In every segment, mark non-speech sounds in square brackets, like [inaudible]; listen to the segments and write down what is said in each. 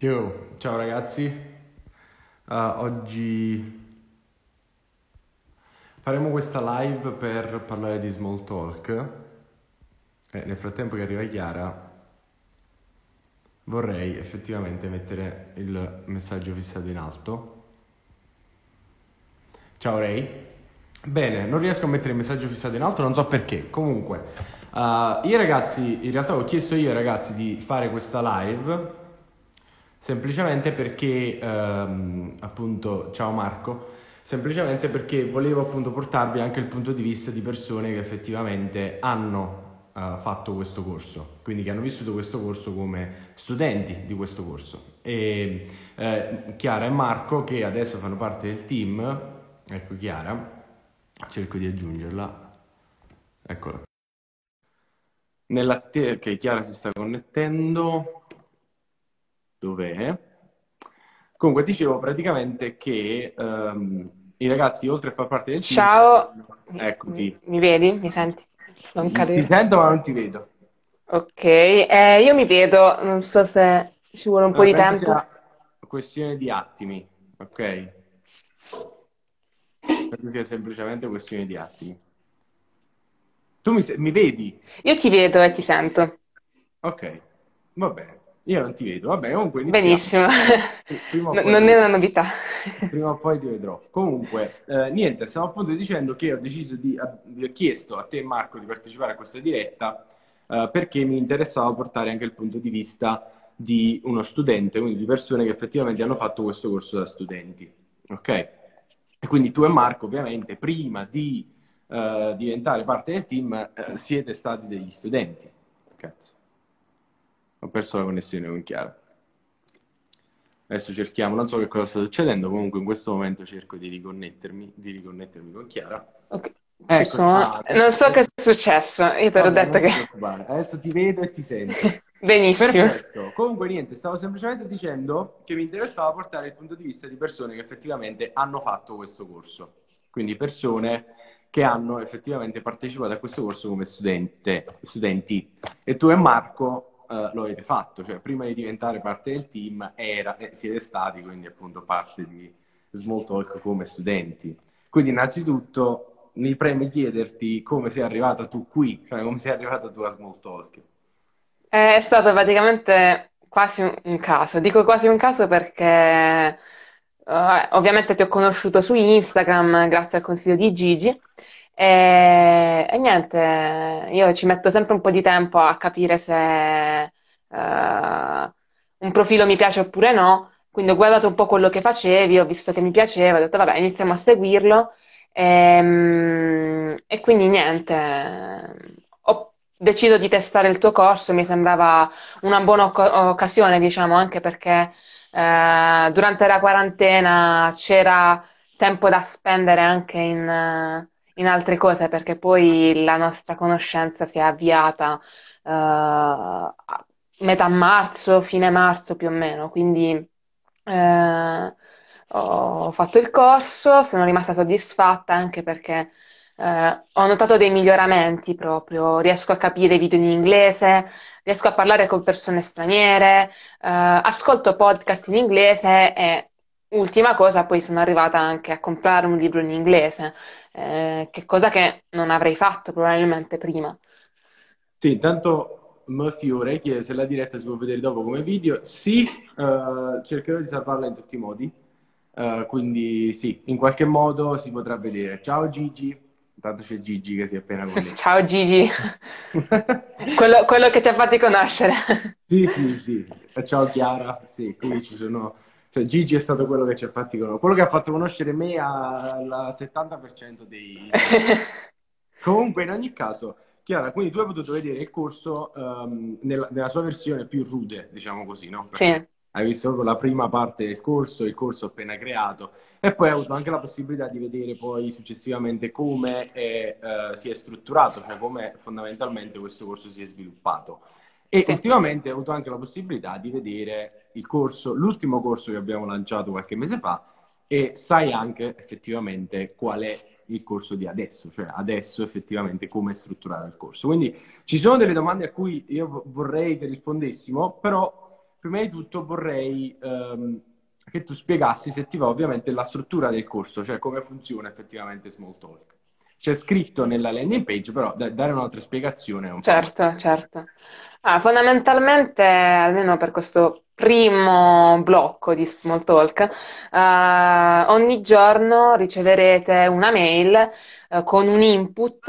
Yo, ciao ragazzi, Uh, oggi faremo questa live per parlare di small talk e nel frattempo che arriva Chiara vorrei effettivamente mettere il messaggio fissato in alto. Ciao Ray. Bene, non riesco a mettere il messaggio fissato in alto, non so perché. Comunque, uh, io ragazzi, in realtà ho chiesto io ai ragazzi di fare questa live semplicemente perché, ehm, appunto, ciao Marco, semplicemente perché volevo appunto portarvi anche il punto di vista di persone che effettivamente hanno eh, fatto questo corso, quindi che hanno vissuto questo corso come studenti di questo corso. E eh, Chiara e Marco, che adesso fanno parte del team, ecco Chiara, cerco di aggiungerla, eccola. Nella te- che Chiara si sta connettendo. Dov'è? Comunque dicevo praticamente che um, i ragazzi, oltre a far parte del team... Ciao! Eccoti. Mi vedi? Mi senti? Non cadere. Ti sento ma non ti vedo. Ok, eh, io mi vedo, non so se ci vuole un po' di tempo. Sia questione di attimi, ok? Penso sia semplicemente questione di attimi. Tu mi, mi vedi? Io ti vedo e ti sento. Ok, va bene. Io non ti vedo, vabbè, comunque iniziamo. Benissimo, no, non è una novità. Prima o poi ti vedrò. Comunque, eh, niente, stiamo appunto dicendo che ho deciso di, vi ho chiesto a te Marco di partecipare a questa diretta eh, perché mi interessava portare anche il punto di vista di uno studente, quindi di persone che effettivamente hanno fatto questo corso da studenti. Ok? E quindi tu e Marco, ovviamente, prima di eh, diventare parte del team, eh, siete stati degli studenti. Cazzo. Ho perso la connessione con Chiara. Adesso cerchiamo, non so che cosa sta succedendo, comunque in questo momento cerco di riconnettermi, di riconnettermi con Chiara. Ok. Ecco, sono... ah, non so che è successo, io te l'ho detto che... Adesso ti vedo e ti sento. [laughs] Benissimo. Perfetto. Comunque niente, stavo semplicemente dicendo che mi interessava portare il punto di vista di persone che effettivamente hanno fatto questo corso. Quindi persone che hanno effettivamente partecipato a questo corso come studente, studenti. E tu e Marco uh, lo avete fatto, cioè prima di diventare parte del team era, eh, siete stati quindi appunto parte di Small Talk come studenti. Quindi innanzitutto mi preme chiederti come sei arrivata tu qui, cioè come sei arrivata tu a Small Talk. È stato praticamente quasi un caso, dico quasi un caso perché uh, ovviamente ti ho conosciuto su Instagram grazie al consiglio di Gigi e, e, niente, io ci metto sempre un po' di tempo a capire se uh, un profilo mi piace oppure no. Quindi ho guardato un po' quello che facevi, ho visto che mi piaceva, ho detto vabbè, iniziamo a seguirlo. E, ehm, e quindi niente, ho deciso di testare il tuo corso, mi sembrava una buona occasione, diciamo, anche perché eh, durante la quarantena c'era tempo da spendere anche in in altre cose perché poi la nostra conoscenza si è avviata uh, a metà marzo, fine marzo più o meno, quindi uh, ho fatto il corso, sono rimasta soddisfatta anche perché uh, ho notato dei miglioramenti proprio, riesco a capire i video in inglese, riesco a parlare con persone straniere, ascolto podcast in inglese e ultima cosa, poi sono arrivata anche a comprare un libro in inglese eh, che cosa che non avrei fatto probabilmente prima. Sì, intanto Fiore chiede se la diretta si può vedere dopo come video. Sì, uh, cercherò di salvarla in tutti i modi. Uh, quindi sì, in qualche modo si potrà vedere. Ciao Gigi. Intanto c'è Gigi che si è appena [laughs] connesso. Ciao Gigi, [laughs] quello, quello, che ci ha fatti conoscere. sì, sì, sì. Ciao Chiara. Sì, qui ci sono cioè, Gigi è stato quello che ci ha fatti conoscere, quello che ha fatto conoscere me al 70% dei... [laughs] Comunque, in ogni caso, Chiara, quindi tu hai potuto vedere il corso um, nella, nella, sua versione più rude, diciamo così, no? Perché sì. Hai visto proprio la prima parte del corso, il corso appena creato, e poi hai avuto anche la possibilità di vedere poi successivamente come è, uh, si è strutturato, cioè come fondamentalmente questo corso si è sviluppato. E sì. ultimamente ho avuto anche la possibilità di vedere il corso, l'ultimo corso che abbiamo lanciato qualche mese fa e sai anche effettivamente qual è il corso di adesso, cioè adesso effettivamente come strutturare il corso. Quindi ci sono delle domande a cui io vorrei che rispondessimo, però prima di tutto vorrei ehm, che tu spiegassi, se ti va ovviamente, la struttura del corso, cioè come funziona effettivamente Smalltalk. C'è scritto nella landing page, però da- dare un'altra spiegazione un. Certo, certo. Ah, fondamentalmente, almeno per questo primo blocco di Smalltalk, eh, ogni giorno riceverete una mail eh, con un input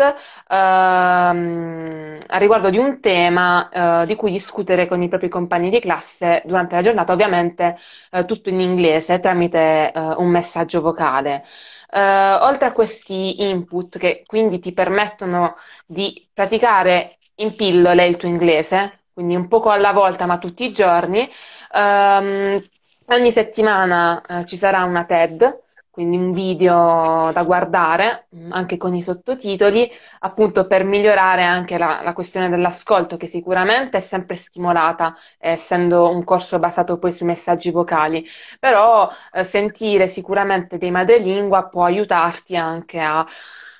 ehm, a riguardo di un tema eh, di cui discutere con i propri compagni di classe durante la giornata, ovviamente tutto in inglese tramite un messaggio vocale. Eh, oltre a questi input che quindi ti permettono di praticare in pillole il tuo inglese, quindi un poco alla volta ma tutti i giorni, ehm, ogni settimana eh, ci sarà una TED quindi un video da guardare mm, anche con i sottotitoli, appunto per migliorare anche la, la questione dell'ascolto, che sicuramente è sempre stimolata, essendo un corso basato poi sui messaggi vocali, però eh, sentire sicuramente dei madrelingua può aiutarti anche a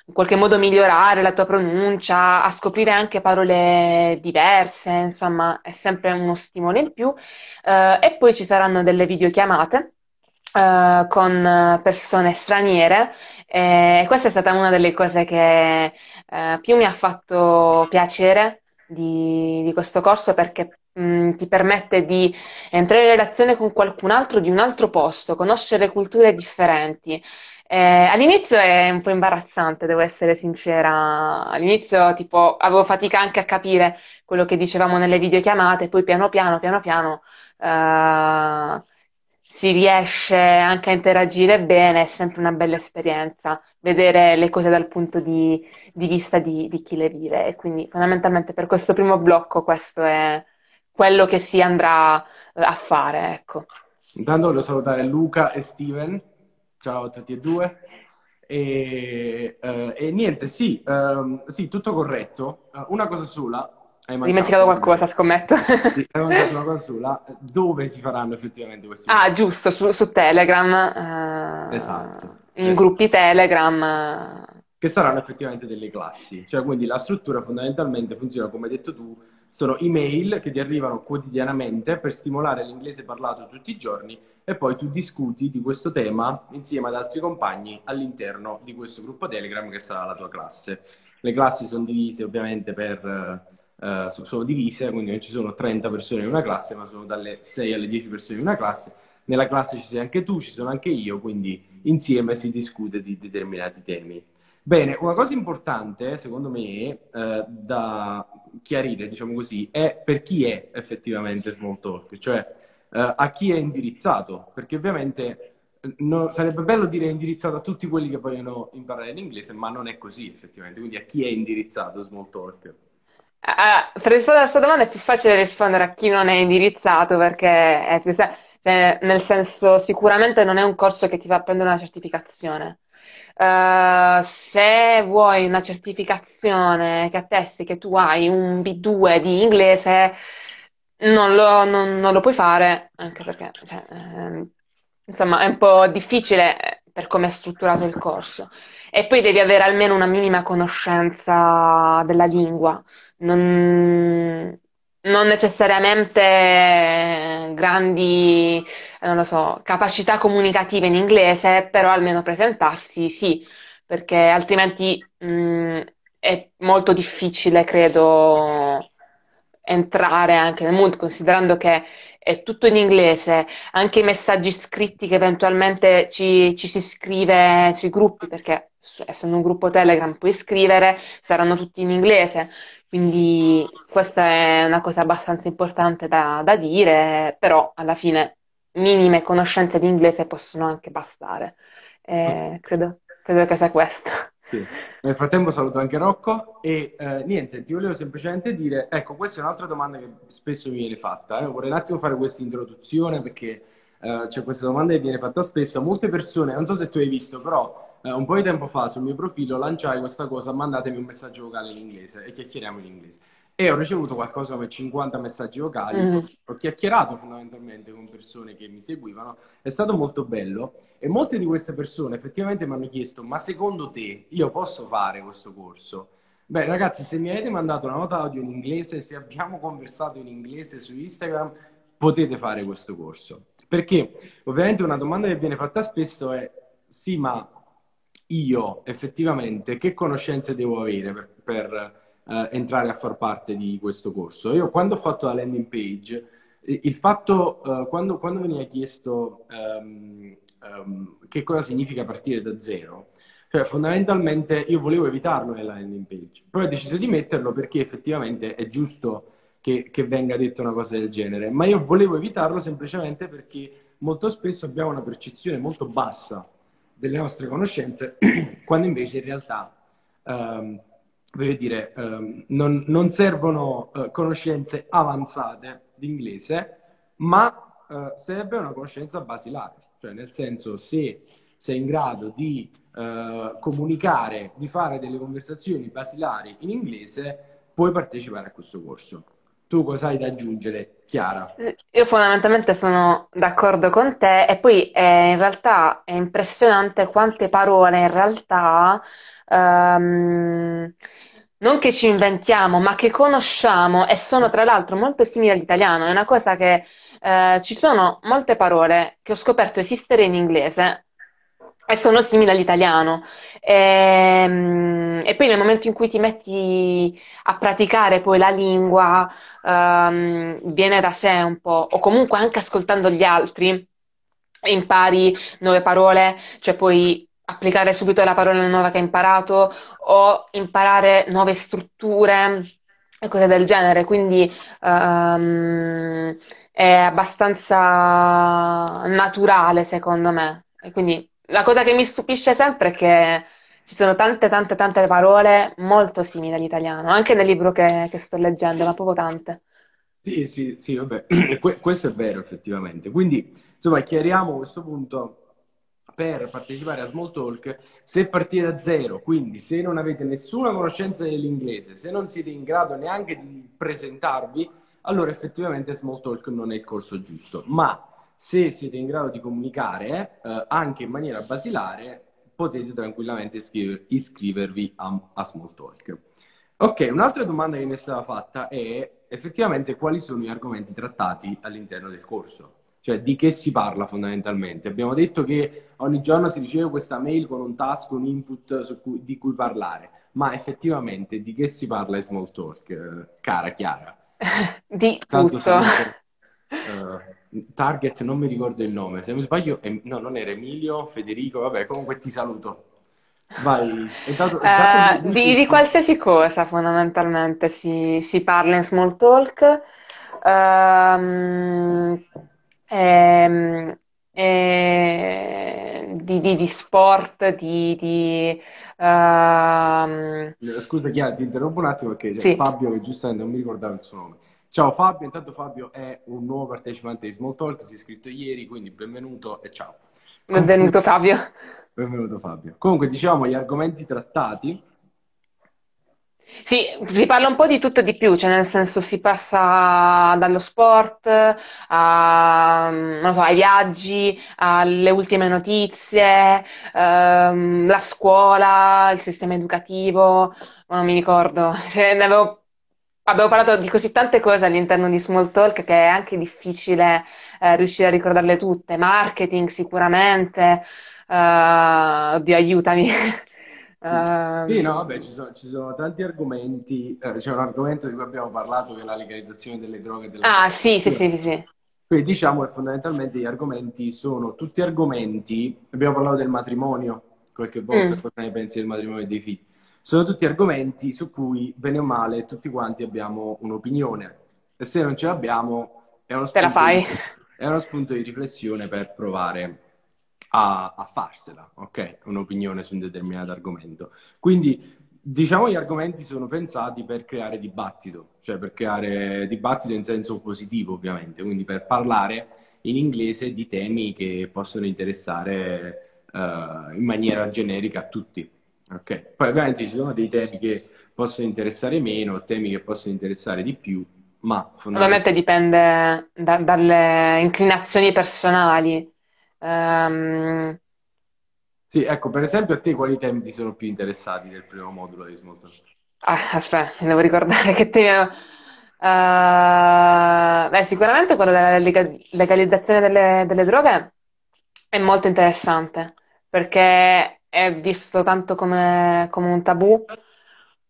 in qualche modo migliorare la tua pronuncia, a scoprire anche parole diverse, insomma, è sempre uno stimolo in più. Eh, e poi ci saranno delle videochiamate eh, con persone straniere e questa è stata una delle cose che eh, più mi ha fatto piacere di, di questo corso perché mh, ti permette di entrare in relazione con qualcun altro di un altro posto, conoscere culture differenti. Eh, all'inizio è un po' imbarazzante, devo essere sincera. All'inizio, tipo, avevo fatica anche a capire quello che dicevamo nelle videochiamate, poi piano piano, piano piano, uh, si riesce anche a interagire bene, è sempre una bella esperienza vedere le cose dal punto di, di vista di, di, chi le vive. E quindi fondamentalmente per questo primo blocco questo è quello che si andrà eh, a fare. Ecco. Intanto voglio salutare Luca e Steven, ciao a tutti e due. E, uh, e niente, sì, uh, sì, tutto corretto. Uh, una cosa sola, hai dimenticato qualcosa, scommetto. Ti hai mancato una [laughs] consola. Dove si faranno effettivamente questi Ah, giusto, su, su Telegram. Eh, esatto. In esatto. gruppi Telegram. Che saranno effettivamente delle classi. Cioè, quindi la struttura fondamentalmente funziona, come hai detto tu, sono email che ti arrivano quotidianamente per stimolare l'inglese parlato tutti i giorni e poi tu discuti di questo tema insieme ad altri compagni all'interno di questo gruppo Telegram che sarà la tua classe. Le classi sono divise ovviamente per uh, sono divise, quindi non ci sono 30 persone in una classe, ma sono dalle 6 alle 10 persone in una classe. Nella classe ci sei anche tu, ci sono anche io, quindi insieme si discute di determinati temi. Bene, una cosa importante, secondo me, eh, da chiarire, diciamo così, è per chi è effettivamente Smalltalk, cioè eh, a chi è indirizzato, perché ovviamente no, sarebbe bello dire indirizzato a tutti quelli che vogliono imparare l'inglese, ma non è così effettivamente, quindi a chi è indirizzato Smalltalk? Ah, per rispondere a questa domanda è più facile rispondere a chi non è indirizzato perché è più se- cioè, nel senso sicuramente non è un corso che ti fa prendere una certificazione. Uh, se vuoi una certificazione che attesti che tu hai un B2 di inglese, non lo, non, non lo puoi fare, anche perché cioè, eh, insomma è un po' difficile per come è strutturato il corso. E poi devi avere almeno una minima conoscenza della lingua non, non necessariamente grandi, non lo so, capacità comunicative in inglese, però almeno presentarsi sì, perché altrimenti mh, è molto difficile, credo, entrare anche nel mood, considerando che è tutto in inglese, anche i messaggi scritti che eventualmente ci, ci si scrive sui gruppi, perché essendo un gruppo Telegram puoi scrivere, saranno tutti in inglese. Quindi questa è una cosa abbastanza importante da, da dire, però alla fine minime conoscenze di inglese possono anche bastare. Eh, credo, credo, che sia questo. Sì. Nel frattempo saluto anche Rocco e eh, niente, ti volevo semplicemente dire, ecco, questa è un'altra domanda che spesso mi viene fatta, eh. vorrei un attimo fare questa introduzione perché eh, c'è questa domanda che viene fatta spesso, molte persone, non so se tu hai visto, però eh, un po' di tempo fa sul mio profilo lanciai questa cosa, mandatemi un messaggio vocale in inglese e chiacchieriamo in inglese. E ho ricevuto qualcosa come 50 messaggi vocali, mm. ho chiacchierato fondamentalmente con persone che mi seguivano, è stato molto bello e molte di queste persone effettivamente mi hanno chiesto, ma secondo te io posso fare questo corso? Beh ragazzi, se mi avete mandato una nota audio in inglese, se abbiamo conversato in inglese su Instagram, potete fare questo corso. Perché ovviamente una domanda che viene fatta spesso è sì, ma io effettivamente che conoscenze devo avere per, per eh, entrare a far parte di questo corso? Io quando ho fatto la landing page, il fatto, eh, quando, quando veniva chiesto um, um, che cosa significa partire da zero, cioè fondamentalmente io volevo evitarlo nella landing page, poi ho deciso di metterlo perché effettivamente è giusto che, che venga detta una cosa del genere, ma io volevo evitarlo semplicemente perché molto spesso abbiamo una percezione molto bassa delle nostre conoscenze, [clears throat] quando invece in realtà, ehm, voglio dire, ehm, non, non, servono eh, conoscenze avanzate di inglese, ma eh, serve una conoscenza basilare, cioè nel senso se sei in grado di eh, comunicare, di fare delle conversazioni basilari in inglese, puoi partecipare a questo corso. Tu cosa hai da aggiungere, Chiara? Io fondamentalmente sono d'accordo con te e poi eh, in realtà è impressionante quante parole in realtà um, non che ci inventiamo, ma che conosciamo e sono tra l'altro molto simili all'italiano. È una cosa che eh, ci sono molte parole che ho scoperto esistere in inglese e sono simili all'italiano. E, ehm, e, poi nel momento in cui ti metti a praticare poi la lingua, um, viene da sé un po', o comunque anche ascoltando gli altri, impari nuove parole, cioè puoi applicare subito la parola nuova che hai imparato o imparare nuove strutture e cose del genere. Quindi um, è abbastanza naturale secondo me. E quindi la cosa che mi stupisce sempre è che ci sono tante, tante, tante parole molto simili all'italiano, anche nel libro che, che sto leggendo, ma proprio tante. Sì, sì, sì, vabbè, [clears throat] questo è vero effettivamente. Quindi, insomma, chiariamo questo punto per partecipare a Smalltalk, se partire da zero, quindi se non avete nessuna conoscenza dell'inglese, se non siete in grado neanche di presentarvi, allora effettivamente Smalltalk non è il corso giusto. Ma se siete in grado di comunicare eh, anche in maniera basilare, potete tranquillamente iscriver- iscrivervi a, a Smalltalk. Ok, un'altra domanda che mi è stata fatta è effettivamente quali sono gli argomenti trattati all'interno del corso. Cioè, di che si parla fondamentalmente? Abbiamo detto che ogni giorno si riceve questa mail con un task, un input cui, di cui parlare, ma effettivamente di che si parla in small talk, cara Chiara? [laughs] di Tanto tutto. Sempre, uh, [laughs] Target, non mi ricordo il nome, se non mi sbaglio, è, no, non era Emilio, Federico, vabbè, comunque ti saluto. Vai. Intanto, uh, di, di, qualsiasi cosa fondamentalmente si, si parla in small talk. Um, ehm, eh, di, di, di, sport, di... di uh... Scusa Chiara, ti interrompo un attimo perché sì. Fabio che giustamente non mi ricordavo il suo nome. Ciao Fabio, intanto Fabio è un nuovo partecipante di Small Talk, si è iscritto ieri, quindi benvenuto e ciao. Benvenuto Fabio. Benvenuto Fabio. Comunque diciamo gli argomenti trattati. Sì, si parla un po' di tutto e di più, cioè nel senso si passa dallo sport a, so, ai viaggi, alle ultime notizie, ehm, la scuola, il sistema educativo, non mi ricordo, [laughs] cioè, ne avevo Abbiamo parlato di così tante cose all'interno di Small Talk che è anche difficile eh, riuscire a ricordarle tutte. Marketing sicuramente, uh, oddio aiutami. [laughs] uh, sì, no, vabbè, ci sono, ci sono tanti argomenti. Eh, c'è un argomento di cui abbiamo parlato che è la legalizzazione delle droghe. Della ah, sì, sì, sì, sì, sì. Quindi diciamo che fondamentalmente gli argomenti sono tutti argomenti. Abbiamo parlato del matrimonio qualche volta, mm. cosa ne pensi del matrimonio e dei figli? Sono tutti argomenti su cui, bene o male, tutti quanti abbiamo un'opinione. E se non ce l'abbiamo, è uno spunto, di, è uno spunto di riflessione per provare a, a farsela, ok? Un'opinione su un determinato argomento. Quindi, diciamo, gli argomenti sono pensati per creare dibattito, cioè per creare dibattito in senso positivo, ovviamente, quindi per parlare in inglese di temi che possono interessare uh, in maniera generica a tutti. Ok, poi ovviamente ci sono dei temi che possono interessare meno, temi che possono interessare di più, ma fondamentalmente dipende da, dalle inclinazioni personali. Um... Sì, ecco, per esempio a te quali temi ti sono più interessati del primo modulo di Small Ah, aspetta, mi devo ricordare che temi... Uh, beh, sicuramente quello della lega- legalizzazione delle, delle droghe è molto interessante perché è visto tanto come, come un tabù,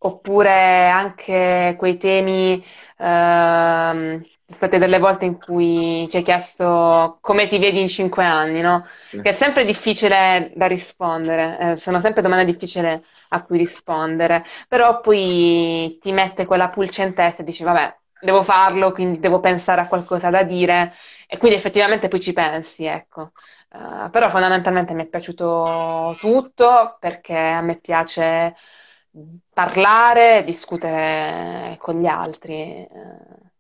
oppure anche quei temi, ehm, state delle volte in cui ci hai chiesto come ti vedi in cinque anni, no? Che è sempre difficile da rispondere, eh, sono sempre domande difficili a cui rispondere, però poi ti mette quella pulce in testa e dici, vabbè, devo farlo, quindi devo pensare a qualcosa da dire e quindi effettivamente poi ci pensi, ecco. Uh, però fondamentalmente mi è piaciuto tutto perché a me piace parlare, discutere con gli altri, uh,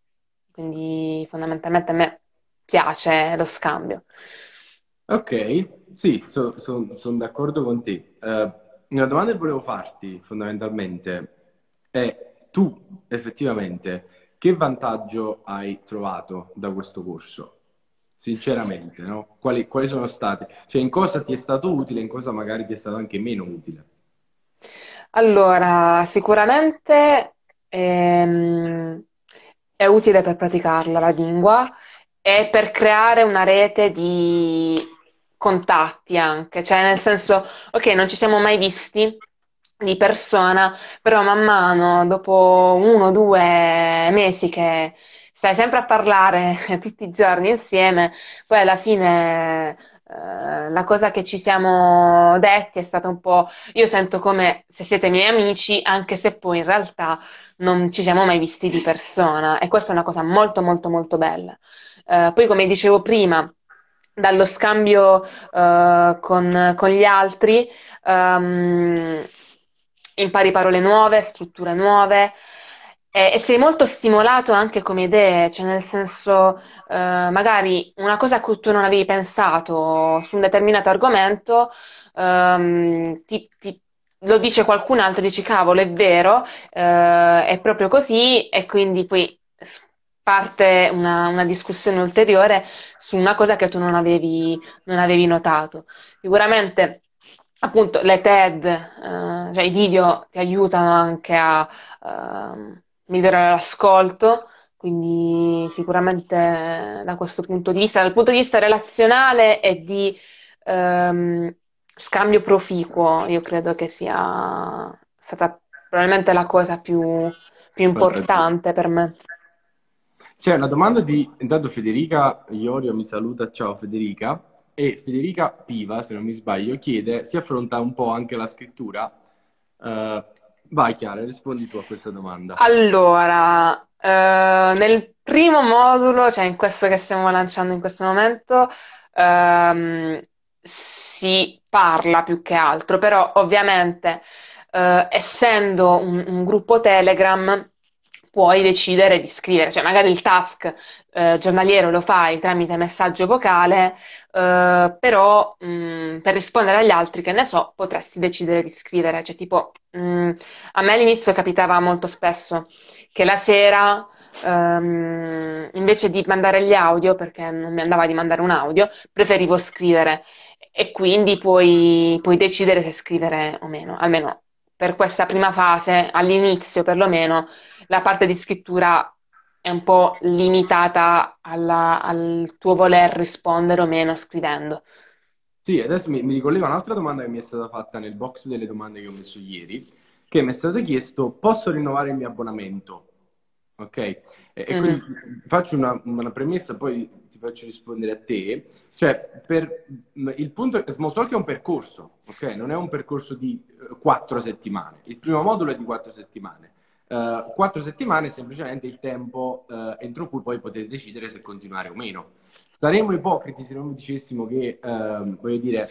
quindi fondamentalmente a me piace lo scambio. Ok, sì, sono so, son d'accordo con te. Uh, una domanda che volevo farti fondamentalmente è tu effettivamente che vantaggio hai trovato da questo corso? Sinceramente, no? Quali, quali sono stati? Cioè, in cosa ti è stato utile, in cosa magari ti è stato anche meno utile? Allora, sicuramente ehm, è utile per praticarla la lingua e per creare una rete di contatti anche, cioè nel senso, ok, non ci siamo mai visti, di persona, però man mano, dopo uno o due mesi che stai sempre a parlare [laughs] tutti i giorni insieme, poi alla fine eh, la cosa che ci siamo detti è stata un po', io sento come se siete miei amici, anche se poi in realtà non ci siamo mai visti di persona e questa è una cosa molto molto molto bella. Eh, poi come dicevo prima, dallo scambio eh, con, con, gli altri, um, impari parole nuove, strutture nuove e, e sei molto stimolato anche come idee, cioè nel senso eh, magari una cosa a cui tu non avevi pensato su un determinato argomento ehm, ti, ti, lo dice qualcun altro, dici cavolo, è vero, eh, è proprio così e quindi poi parte una, una, discussione ulteriore su una cosa che tu non avevi, non avevi notato. Sicuramente appunto le TED, eh, cioè i video ti aiutano anche a eh, migliorare l'ascolto, quindi sicuramente da questo punto di vista, dal punto di vista relazionale e di ehm, scambio proficuo, io credo che sia stata probabilmente la cosa più, più importante per me. C'è una domanda di, intanto Federica Iorio mi saluta, ciao Federica e Federica Piva, se non mi sbaglio, chiede, si affronta un po' anche la scrittura. Uh, vai Chiara, rispondi tu a questa domanda. Allora, uh, nel primo modulo, cioè in questo che stiamo lanciando in questo momento, um, si parla più che altro, però ovviamente uh, essendo un, un gruppo Telegram puoi decidere di scrivere, cioè magari il task eh, giornaliero lo fai tramite messaggio vocale, eh, però mh, mm, per rispondere agli altri, che ne so, potresti decidere di scrivere, cioè tipo mh, mm, a me all'inizio capitava molto spesso che la sera Um, invece di mandare gli audio, perché non mi andava di mandare un audio, preferivo scrivere. E quindi puoi, puoi, decidere se scrivere o meno, almeno per questa prima fase, all'inizio perlomeno, la parte di scrittura è un po' limitata alla, al tuo voler rispondere o meno scrivendo. Sì, adesso mi, mi ricollego a un'altra domanda che mi è stata fatta nel box delle domande che ho messo ieri, che mi è stato chiesto, posso rinnovare il mio abbonamento? Ok? E, e mm-hmm. quindi faccio una, una, premessa, poi ti faccio rispondere a te. Cioè, per, il punto è Small Talk è un percorso, ok? Non è un percorso di uh, quattro settimane. Il primo modulo è di quattro settimane. Uh, quattro settimane è semplicemente il tempo uh, entro cui poi potete decidere se continuare o meno. Saremmo ipocriti se non dicessimo che, uh, voglio dire,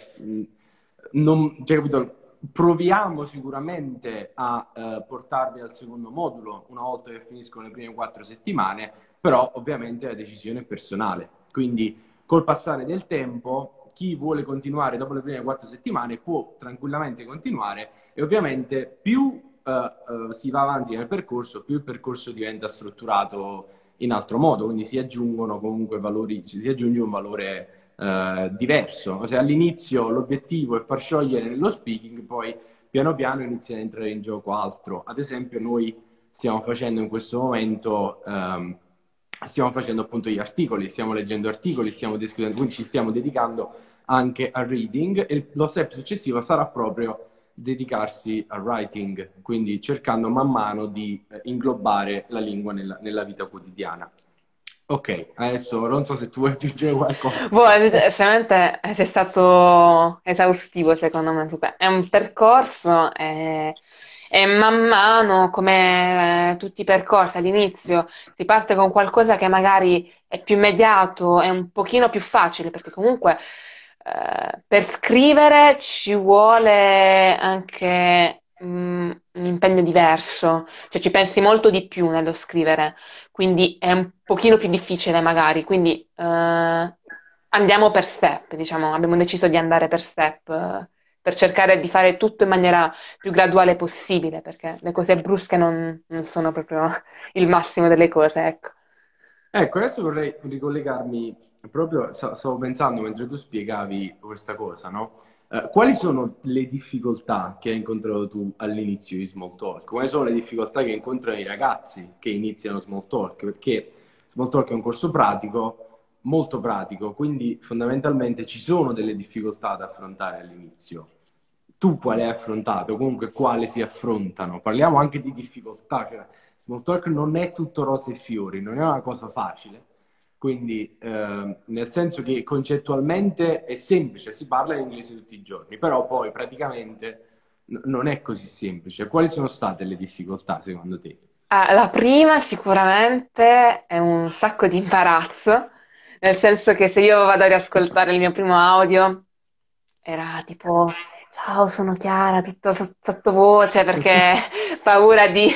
non, cioè, capito, proviamo sicuramente a uh, portarvi al secondo modulo una volta che finiscono le prime quattro settimane, però ovviamente la decisione è personale. Quindi col passare del tempo, chi vuole continuare dopo le prime quattro settimane può tranquillamente continuare e ovviamente più uh, uh, si va avanti nel percorso, più il percorso diventa strutturato in altro modo, quindi si aggiungono comunque valori, si aggiunge un valore uh, diverso. Se all'inizio l'obiettivo è far sciogliere nello speaking, poi piano piano inizia ad entrare in gioco altro. Ad esempio, noi stiamo facendo in questo momento, ehm, stiamo facendo appunto gli articoli, stiamo leggendo articoli, stiamo discutendo, quindi ci stiamo dedicando anche al reading e lo step successivo sarà proprio dedicarsi al writing, quindi cercando man mano di eh, inglobare la lingua nella, nella vita quotidiana. Ok, adesso non so se tu vuoi aggiungere qualcosa. Boh, estremamente sei stato esaustivo secondo me. È un percorso e, e man mano, come tutti i percorsi, all'inizio si parte con qualcosa che magari è più immediato, è un pochino più facile, perché comunque eh, per scrivere ci vuole anche mm, un impegno diverso, cioè ci pensi molto di più nello scrivere, quindi è un pochino più difficile magari, quindi eh, andiamo per step, diciamo, abbiamo deciso di andare per step, eh, per cercare di fare tutto in maniera più graduale possibile, perché le cose brusche non, non sono proprio il massimo delle cose, ecco. Ecco, adesso vorrei ricollegarmi proprio, stavo pensando mentre tu spiegavi questa cosa, no? Uh, quali sono le difficoltà che hai incontrato tu all'inizio di Small Talk? Quali sono le difficoltà che incontrano i ragazzi che iniziano Small Talk? Perché Small Talk è un corso pratico, molto pratico, quindi fondamentalmente ci sono delle difficoltà da affrontare all'inizio. Tu quale hai affrontato? Comunque quale si affrontano? Parliamo anche di difficoltà, cioè Small Talk non è tutto rose e fiori, non è una cosa facile. Quindi, eh, nel senso che concettualmente è semplice, si parla in inglese tutti i giorni, però poi praticamente n- non è così semplice. Quali sono state le difficoltà secondo te? Ah, la prima sicuramente è un sacco di imbarazzo, nel senso che se io vado a riascoltare il mio primo audio, era tipo, ciao, sono Chiara, tutto sottovoce perché [laughs] paura di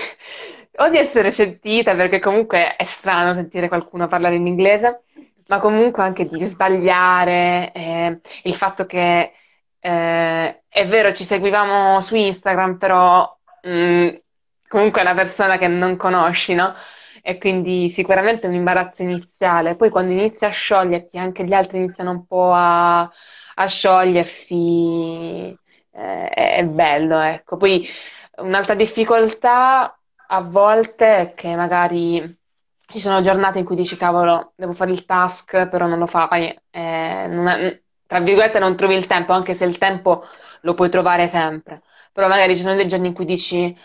o di essere sentita, perché comunque è strano sentire qualcuno parlare in inglese, ma comunque anche di sbagliare, eh, il fatto che eh, è vero, ci seguivamo su Instagram, però mh, mm, comunque è una persona che non conosci, no? E quindi sicuramente è un imbarazzo iniziale. Poi quando inizi a scioglierti, anche gli altri iniziano un po' a, a sciogliersi, eh, è bello, ecco. Poi un'altra difficoltà a volte che magari ci sono giornate in cui dici cavolo, devo fare il task, però non lo fai, eh, non è, tra virgolette non trovi il tempo, anche se il tempo lo puoi trovare sempre. Però magari ci sono dei giorni in cui dici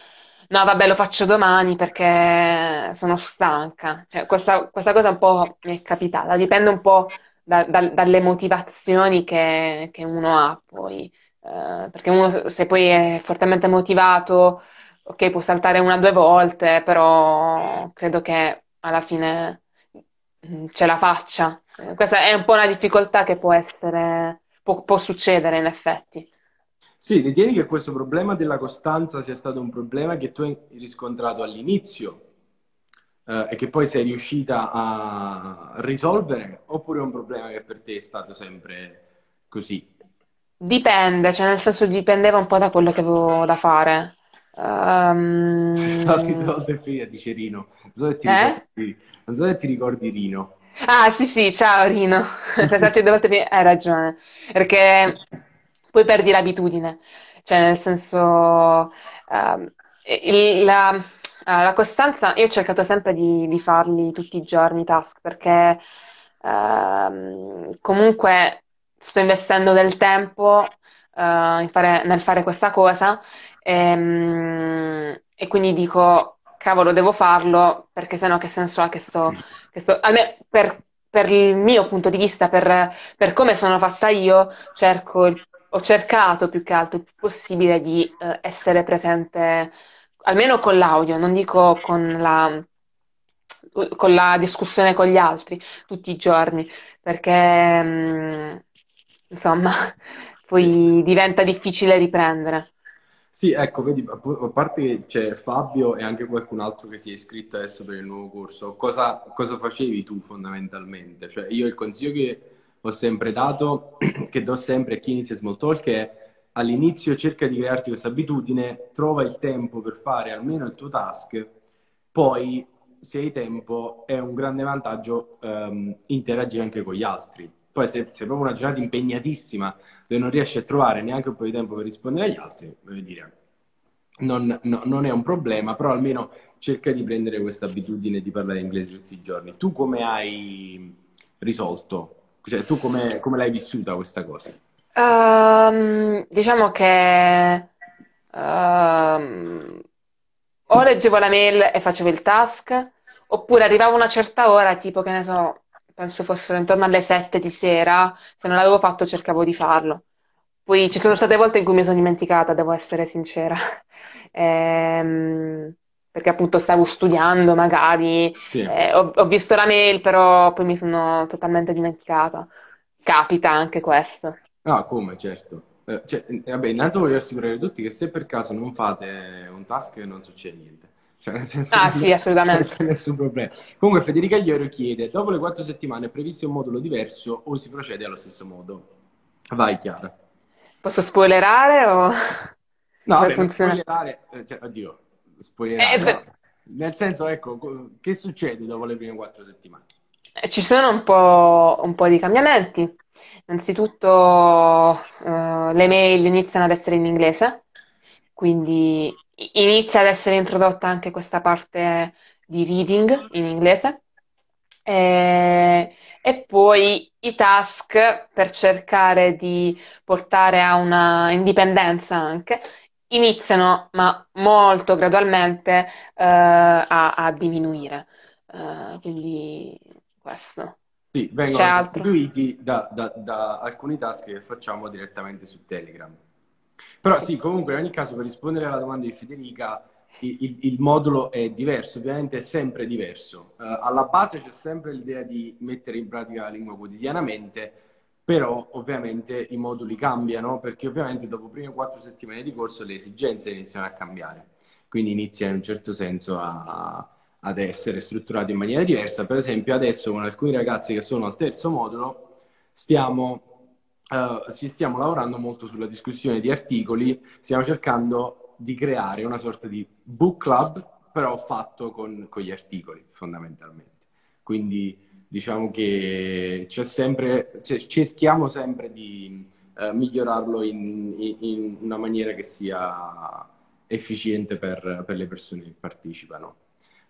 no, vabbè, lo faccio domani perché sono stanca. Cioè, questa, questa, cosa un po' mi è capitata, dipende un po' da, da, dalle motivazioni che, che, uno ha poi. Eh, perché uno se poi è fortemente motivato ok, può saltare una o due volte, però credo che alla fine mm, ce la faccia. Questa è un po' una difficoltà che può essere, può, può succedere in effetti. Sì, ritieni che questo problema della costanza sia stato un problema che tu hai riscontrato all'inizio eh, e che poi sei riuscita a risolvere, oppure è un problema che per te è stato sempre così? Dipende, cioè nel senso dipendeva un po' da quello che avevo da fare. Um... Sei stato due volte figlia dice Rino. Non so, se ti eh? ricordi, non so se ti ricordi Rino. Ah, sì, sì, ciao Rino. Sei stato due volte Hai ragione. Perché poi perdi l'abitudine. Cioè, nel senso... Uh, il, la, la, costanza, io ho cercato sempre di, di, farli tutti i giorni i task perché uh, comunque sto investendo del tempo uh, fare, nel fare questa cosa e, ehm, e quindi dico, cavolo, devo farlo perché sennò che senso ha che sto, che sto almeno per, per, il mio punto di vista, per, per come sono fatta io, cerco, ho cercato più che altro il più possibile di eh, essere presente almeno con l'audio, non dico con la, con la discussione con gli altri tutti i giorni, perché mh, mm, insomma [laughs] poi diventa difficile riprendere. Sì, ecco, vedi, a parte che c'è Fabio e anche qualcun altro che si è iscritto adesso per il nuovo corso, cosa, cosa facevi tu fondamentalmente? Cioè, io il consiglio che ho sempre dato, [clears throat] che do sempre a chi inizia Small Talk è all'inizio cerca di crearti questa abitudine, trova il tempo per fare almeno il tuo task, poi se hai tempo è un grande vantaggio um, interagire anche con gli altri. Poi se, se è proprio una giornata impegnatissima dove non riesci a trovare neanche un po' di tempo per rispondere agli altri, voglio dire, non, no, non, è un problema, però almeno cerca di prendere questa abitudine di parlare inglese tutti i giorni. Tu come hai risolto? Cioè, tu come, come l'hai vissuta questa cosa? Ehm, diciamo che ehm, o leggevo la mail e facevo il task, oppure arrivavo a una certa ora, tipo che ne so, penso fossero intorno alle 7 di sera, se non l'avevo fatto cercavo di farlo. Poi ci sono state volte in cui mi sono dimenticata, devo essere sincera. [laughs] Ehm, perché appunto stavo studiando magari, Sì. eh, ho, ho visto la mail, però poi mi sono totalmente dimenticata. Capita anche questo. Ah, come, certo. Eh, cioè, vabbè, intanto voglio assicurare tutti che se per caso non fate un task non succede niente. Cioè, nel senso Ah [laughs] sì, non assolutamente. c'è [laughs] nessun problema. Comunque Federica Iero chiede, dopo le quattro settimane è previsto un modulo diverso o si procede allo stesso modo? Vai, Chiara. Posso spoilerare o No, non funziona? spoilerare, eh, cioè, oddio, Eh, spoilerare, beh, no. Nel senso, ecco, co- che succede dopo le prime quattro settimane? eh, ci sono un po', un po' di cambiamenti. Innanzitutto, eh, le mail iniziano ad essere in inglese, quindi inizia ad essere introdotta anche questa parte di reading in inglese. E, e poi i task per cercare di portare a una indipendenza anche iniziano, ma molto gradualmente, eh, a, a diminuire. Eh, quindi questo. Sì, vengono altro? sostituiti da, da- da alcuni task che facciamo direttamente su Telegram. Però sì, comunque in ogni caso per rispondere alla domanda di Federica, il, il- modulo è diverso, ovviamente è sempre diverso. Eh, alla base c'è sempre l'idea di mettere in pratica la lingua quotidianamente, però ovviamente i moduli cambiano perché ovviamente dopo prime quattro settimane di corso le esigenze iniziano a cambiare, quindi inizia in un certo senso a- ad essere strutturato in maniera diversa. Per esempio adesso con alcuni ragazzi che sono al terzo modulo stiamo eh, ci stiamo lavorando molto sulla discussione di articoli, stiamo cercando di creare una sorta di book club, però fatto con, con gli articoli, fondamentalmente. Quindi diciamo che c'è sempre, cioè, cerchiamo sempre di eh, migliorarlo in, in- in una maniera che sia efficiente per, per le persone che partecipano.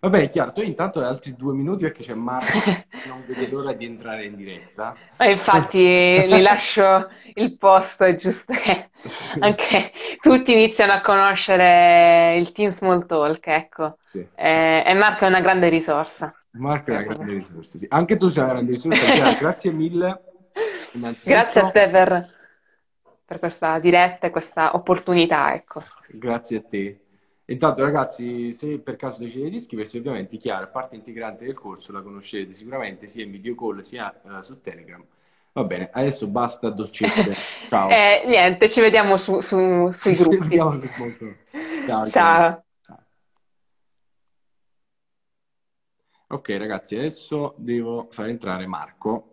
Va bene, chiaro, tu intanto hai altri due minuti perché c'è Marco che [laughs] non vede l'ora di entrare in diretta. E infatti gli lascio il posto, è giusto che [laughs] anche tutti iniziano a conoscere il Team Small Talk, ecco. Sì. E, e Marco è una grande risorsa. Marco è una grande risorsa, sì. Anche tu sei una grande risorsa, Chiara, grazie mille. Grazie a te per, per questa diretta e questa opportunità, ecco. Grazie a te. Intanto ragazzi, se per caso decidete di iscriversi, ovviamente Chiara parte integrante del corso, la conoscete sicuramente sia in video call sia eh, su Telegram. Va bene, adesso basta dolcezze. [laughs] Ciao. E niente, ci vediamo su- su- sui [laughs] Ci gruppi. vediamo su Talk. Ciao. Ciao. Ciao. Ok ragazzi, adesso devo far entrare Marco.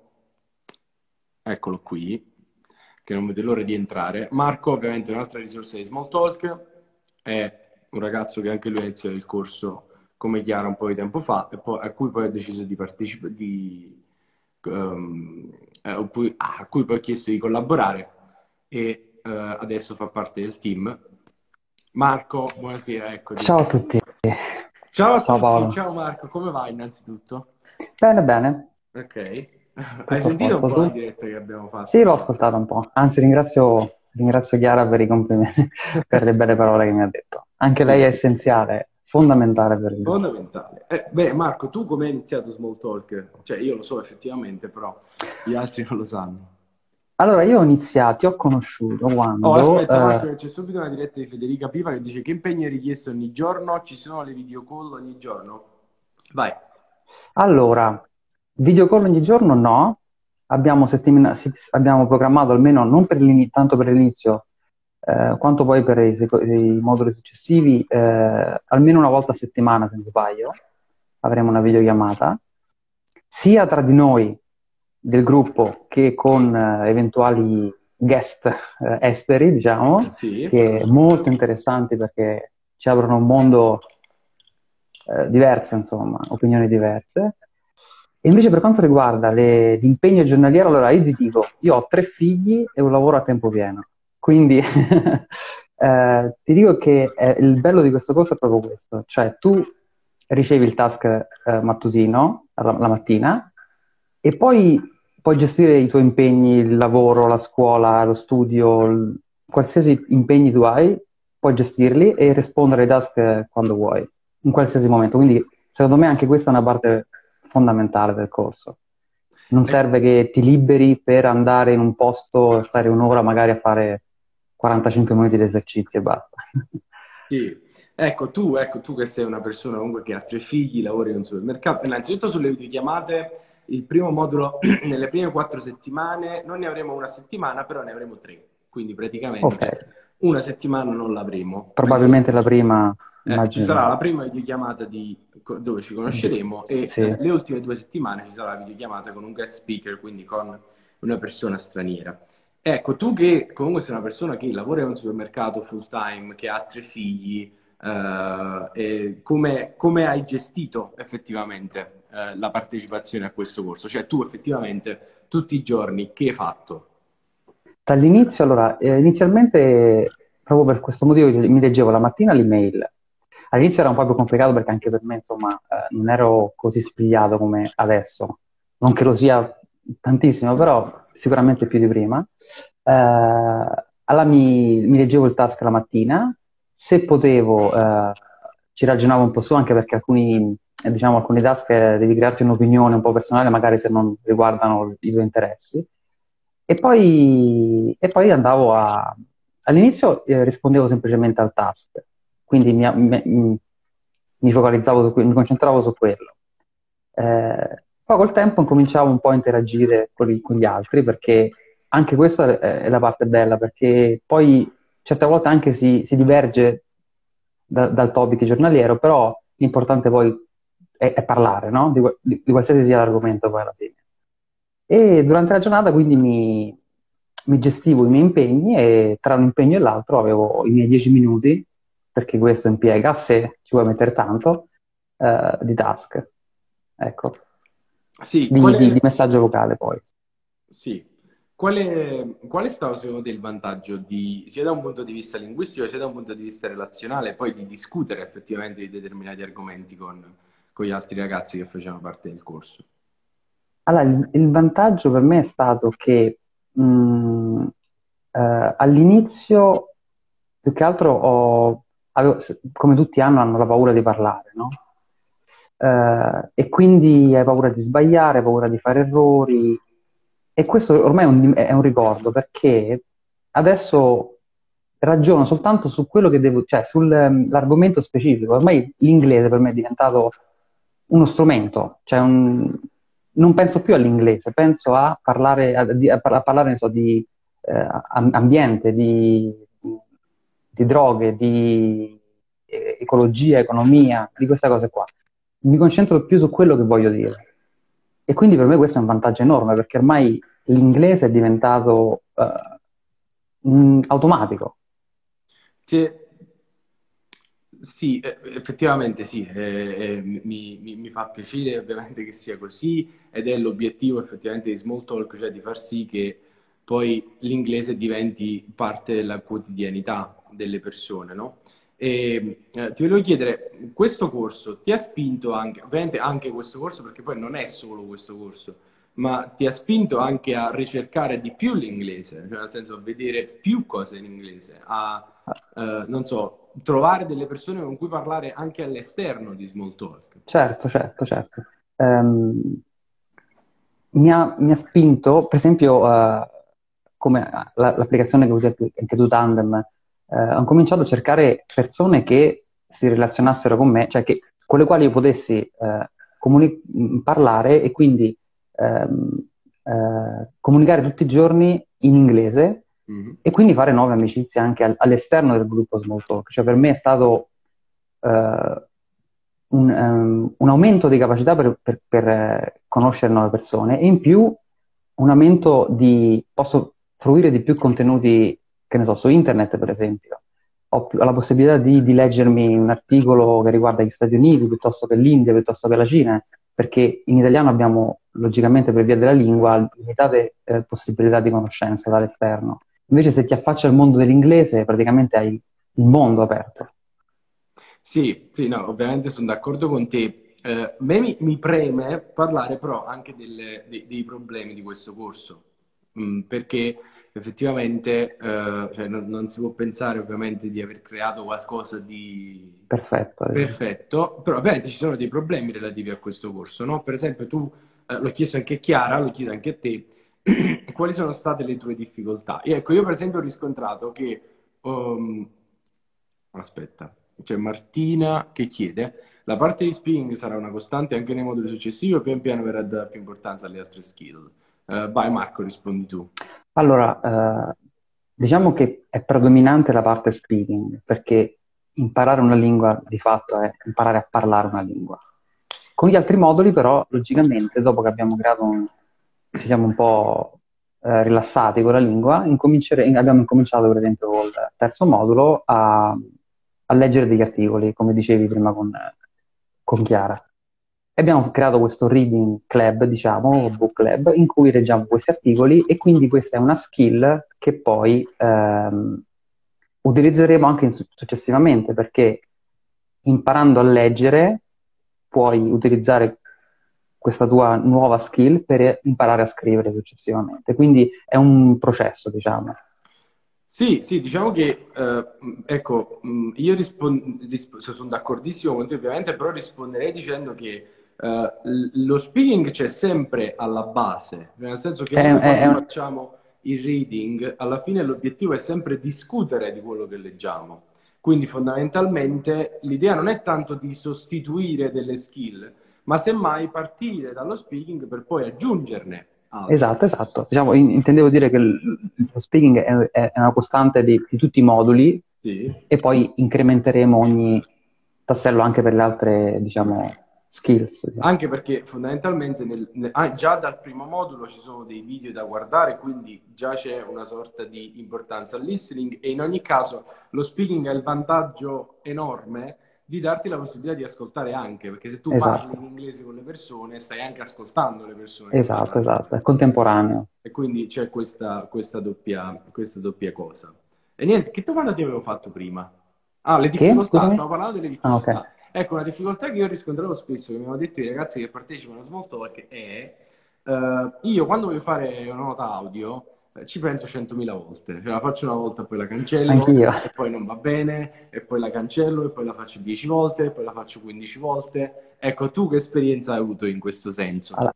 Eccolo qui, che non vede l'ora di entrare. Marco, ovviamente, è un'altra risorsa di Smalltalk, è un ragazzo che anche lui ha iniziato il corso come Chiara un po' di tempo fa, e poi- a cui poi ha deciso di partecipare, di, eh, a cui- a cui poi ha chiesto di collaborare e eh, adesso fa parte del team. Marco, buonasera, eccoti. Ciao a tutti. Ciao a Ciao tutti, Paolo. ciao Marco, come vai innanzitutto? Bene, bene. Ok. [laughs] Hai Tutto a sentito un posto, po' la tu? diretta che abbiamo fatto? Sì, l'ho ascoltato un po'. Anzi, ringrazio, ringrazio Chiara per i complimenti, [laughs] per le belle parole che mi ha detto. Anche lei è essenziale, fondamentale per gruppo. Fondamentale. Eh, beh, Marco, tu come hai iniziato Smalltalk? Cioè, io lo so effettivamente, però gli altri non lo sanno. Allora, io ho iniziato, ti ho conosciuto Oh, quando... aspetta, eh, Marco, c'è subito una diretta di Federica Piva che dice che impegno è richiesto ogni giorno? Ci sono le video call ogni giorno? Vai. Allora, video call ogni giorno no, abbiamo, settimana- abbiamo programmato almeno non per l'inizio, tanto per l'inizio, eh, quanto poi per i, seco- i moduli successivi, eh, almeno una volta a settimana, se non sbaglio, avremo una videochiamata, sia tra di noi del gruppo che con eh, eventuali guest eh, esteri, diciamo, Sì. che è molto interessanti perché ci aprono un mondo eh, diverso, insomma, opinioni diverse. E invece per quanto riguarda le- l'impegno giornaliero, allora io ti dico, io ho tre figli e un lavoro a tempo pieno, quindi [laughs] eh, ti dico che eh, il bello di questo corso è proprio questo, cioè tu ricevi il task eh, mattutino, la, la, mattina, e poi puoi gestire i tuoi impegni, il lavoro, la scuola, lo studio, il, qualsiasi impegni tu hai, puoi gestirli e rispondere ai task quando vuoi, in qualsiasi momento. Quindi, secondo me, anche questa è una parte fondamentale del corso. Non serve che ti liberi per andare in un posto, stare un'ora magari a fare 45 minuti di esercizi e basta. [laughs] Sì, ecco tu, ecco tu che sei una persona comunque che ha tre figli, lavori in un supermercato, innanzitutto sulle videochiamate, il primo modulo [clears throat] nelle prime quattro settimane, non ne avremo una settimana, però ne avremo tre, quindi praticamente okay. una settimana non l'avremo. Probabilmente la prima... Eh, ci sarà la prima videochiamata di, dove ci conosceremo e sì. le ultime due settimane ci sarà la videochiamata con un guest speaker, quindi con una persona straniera. Ecco, tu che comunque sei una persona che lavora in un supermercato full time, che ha tre figli, eh, come, come, hai gestito effettivamente eh, la partecipazione a questo corso? Cioè tu effettivamente tutti i giorni che hai fatto? Dall'inizio, allora, eh, inizialmente proprio per questo motivo mi leggevo la mattina l'email. All'inizio era un po' più complicato perché anche per me, insomma, eh, non ero così spigliato come adesso. Non che lo sia tantissimo, però sicuramente più di prima. Eh, allora mi, mi, leggevo il task la mattina, se potevo eh, ci ragionavo un po' su, anche perché alcuni, eh, diciamo, alcuni task eh, devi crearti un'opinione un po' personale, magari se non riguardano i tuoi interessi. E poi, e poi andavo a... All'inizio eh, rispondevo semplicemente al task, quindi mi, mi, mi focalizzavo, su, mi concentravo su quello. Eh, poi col tempo incominciavo un po' a interagire con, gli, con gli altri perché anche questa è la parte bella perché poi certe volte anche si, si diverge da, dal topic giornaliero, però l'importante poi è, è parlare, no? di, di, di, qualsiasi sia l'argomento poi alla fine. E durante la giornata quindi mi, mi, gestivo i miei impegni e tra un impegno e l'altro avevo i miei 10 minuti, perché questo impiega, se ci vuoi mettere tanto, eh, di task. Ecco. Sì, di, quale... di, di, messaggio vocale poi. Sì. Quale, qual è stato secondo te il vantaggio di, sia da un punto di vista linguistico sia da un punto di vista relazionale poi di discutere effettivamente di determinati argomenti con, con gli altri ragazzi che facevano parte del corso? Allora, il, il vantaggio per me è stato che mh, mm, eh, all'inizio più che altro ho, avevo, come tutti hanno, hanno la paura di parlare, no? Eh, e quindi hai paura di sbagliare, hai paura di fare errori e questo ormai è un, è un ricordo perché adesso ragiono soltanto su quello che devo, cioè sull'argomento specifico. Ormai l'inglese per me è diventato uno strumento, cioè un, non penso più all'inglese, penso a parlare, a, a parlare so, di eh, ambiente, di, di, droghe, di ecologia, economia, di queste cose qua mi concentro più su quello che voglio dire. E quindi per me questo è un vantaggio enorme perché ormai l'inglese è diventato uh, mm, automatico. Sì, sì, effettivamente sì, eh, eh, mi, mi, mi, fa piacere ovviamente che sia così ed è l'obiettivo effettivamente di Small Talk, cioè di far sì che poi l'inglese diventi parte della quotidianità delle persone, no? E, eh, ti volevo chiedere, questo corso ti ha spinto anche, ovviamente anche questo corso, perché poi non è solo questo corso, ma ti ha spinto anche a ricercare di più l'inglese, cioè nel senso a vedere più cose in inglese, a, eh, non so, trovare delle persone con cui parlare anche all'esterno di Small Talk. Certo, certo, certo. Um, mi, ha, mi, ha, spinto, per esempio, uh, come l'applicazione che usi anche tu, Tandem, eh, ho cominciato a cercare persone che si relazionassero con me, cioè che, con le quali io potessi eh, comuni- parlare e quindi ehm, eh, comunicare tutti i giorni in inglese mm-hmm. e quindi fare nuove amicizie anche al- all'esterno del gruppo Smalltalk. Cioè per me è stato uh, un, um, un, aumento di capacità per, per, per eh, conoscere nuove persone e in più un aumento di... posso fruire di più contenuti che ne so, su internet per esempio, ho la possibilità di, di, leggermi un articolo che riguarda gli Stati Uniti piuttosto che l'India, piuttosto che la Cina, perché in italiano abbiamo, logicamente per via della lingua, limitate eh, possibilità di conoscenza dall'esterno. Invece se ti affacci al mondo dell'inglese, praticamente hai il mondo aperto. Sì, sì, no, ovviamente sono d'accordo con te. Eh, mi, mi preme parlare però anche delle- dei, dei problemi di questo corso, Mm, perché effettivamente eh, cioè, non, non si può pensare ovviamente di aver creato qualcosa di Perfetto. perfetto, però ovviamente ci sono dei problemi relativi a questo corso, no? Per esempio tu, eh, l'ho chiesto anche a Chiara, lo chiedo anche a te, [clears throat] quali sono state le tue difficoltà? E ecco, io per esempio ho riscontrato che, um, aspetta, c'è Martina che chiede, la parte di speaking sarà una costante anche nei moduli successivi o pian piano verrà data più importanza alle altre skill? Eh, vai Marco, rispondi tu. Allora, eh, diciamo che è predominante la parte speaking, perché imparare una lingua di fatto è imparare a parlare una lingua. Con gli altri moduli, però, logicamente, dopo che abbiamo creato un, ci siamo un po' eh, rilassati con la lingua, abbiamo incominciato, per esempio, col terzo modulo a, a leggere degli articoli, come dicevi prima con, con Chiara. Abbiamo creato questo reading club, diciamo, book club, in cui leggiamo questi articoli e quindi questa è una skill che poi ehm, utilizzeremo anche successivamente, perché imparando a leggere puoi utilizzare questa tua nuova skill per imparare a scrivere successivamente. Quindi è un processo, diciamo. Sì, sì, diciamo che, eh, ecco, mh, io rispon- risp- sono d'accordissimo con te ovviamente, però risponderei dicendo che eh, lo speaking c'è sempre alla base, nel senso che È, noi un- facciamo il reading, alla fine l'obiettivo è sempre discutere di quello che leggiamo. Quindi fondamentalmente l'idea non è tanto di sostituire delle skill, ma semmai partire dallo speaking per poi aggiungerne altre. Esatto, esatto. Diciamo, in- intendevo dire che lo speaking è, è- è una costante di, di tutti i moduli Sì. e poi incrementeremo ogni tassello anche per le altre, diciamo, skills. Anche perché fondamentalmente nel- nel- ah, già dal primo modulo ci sono dei video da guardare, quindi già c'è una sorta di importanza al listening e in ogni caso lo speaking ha il vantaggio enorme di darti la possibilità di ascoltare anche, perché se tu Esatto. parli in inglese con le persone stai anche ascoltando le persone Esatto, esatto, è contemporaneo. E quindi c'è questa, questa doppia, questa doppia cosa. E niente, che domanda ti avevo fatto prima? Ah, le Che? difficoltà, Scusami? stavo parlando delle Ah, ok. Ecco, una difficoltà che io ho riscontrato spesso, che mi hanno detto i ragazzi che partecipano a Smalltalk, è eh, io quando voglio fare una nota audio eh, ci penso 100.000 volte. Cioè, la faccio una volta, poi la cancello, Anch'io. e poi non va bene, e poi la cancello, e poi la faccio 10 volte, e poi la faccio 15 volte. Ecco, tu che esperienza hai avuto in questo senso? Allora,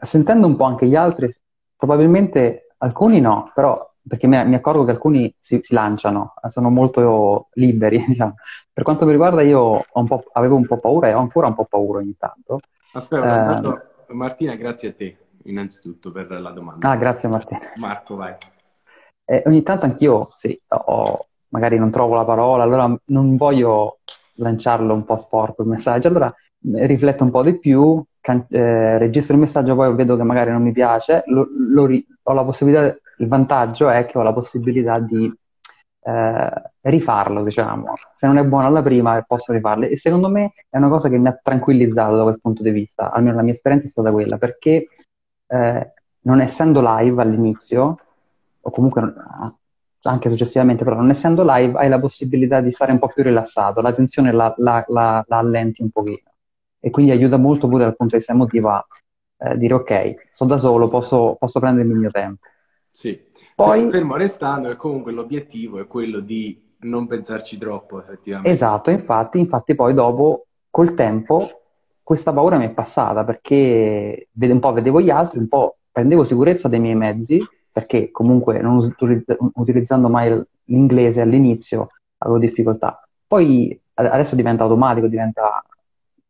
sentendo un po' anche gli altri, probabilmente alcuni no, però perché mi, accorgo che alcuni si, si lanciano, eh, sono molto liberi, [laughs] diciamo. Per quanto mi riguarda, io un po', avevo un po' paura e ho ancora un po' paura ogni tanto. Aspetta, Eh, Martina, grazie a te innanzitutto per la domanda. ah, grazie Martina. Marco, vai. E ogni tanto anch'io, sì, ho- magari non trovo la parola, allora non voglio lanciarlo un po' sporco il messaggio, allora eh, rifletto un po' di più, can- eh, registro il messaggio, poi vedo che magari non mi piace, lo- lo ri- ho la possibilità, il vantaggio è che ho la possibilità di eh, rifarlo, diciamo. Se non è buono alla prima, posso rifarlo. E secondo me è una cosa che mi ha tranquillizzato da quel punto di vista, almeno la mia esperienza è stata quella, perché eh, non essendo live all'inizio, o comunque non- anche successivamente, però non essendo live hai la possibilità di stare un po' più rilassato, la tensione la, la, la, la allenti un pochino e quindi aiuta molto pure dal punto di vista emotivo a eh, dire ok, sto da solo, posso, posso prendermi il mio tempo. Sì. Poi- Fermo restando che comunque l'obiettivo è quello di non pensarci troppo, effettivamente. Esatto, infatti, infatti poi dopo, col tempo, questa paura mi è passata perché un po' vedevo gli altri, un po' prendevo sicurezza dei miei mezzi, perché comunque non utilizz- utilizzando mai l'inglese all'inizio avevo difficoltà. Poi adesso diventa automatico, diventa,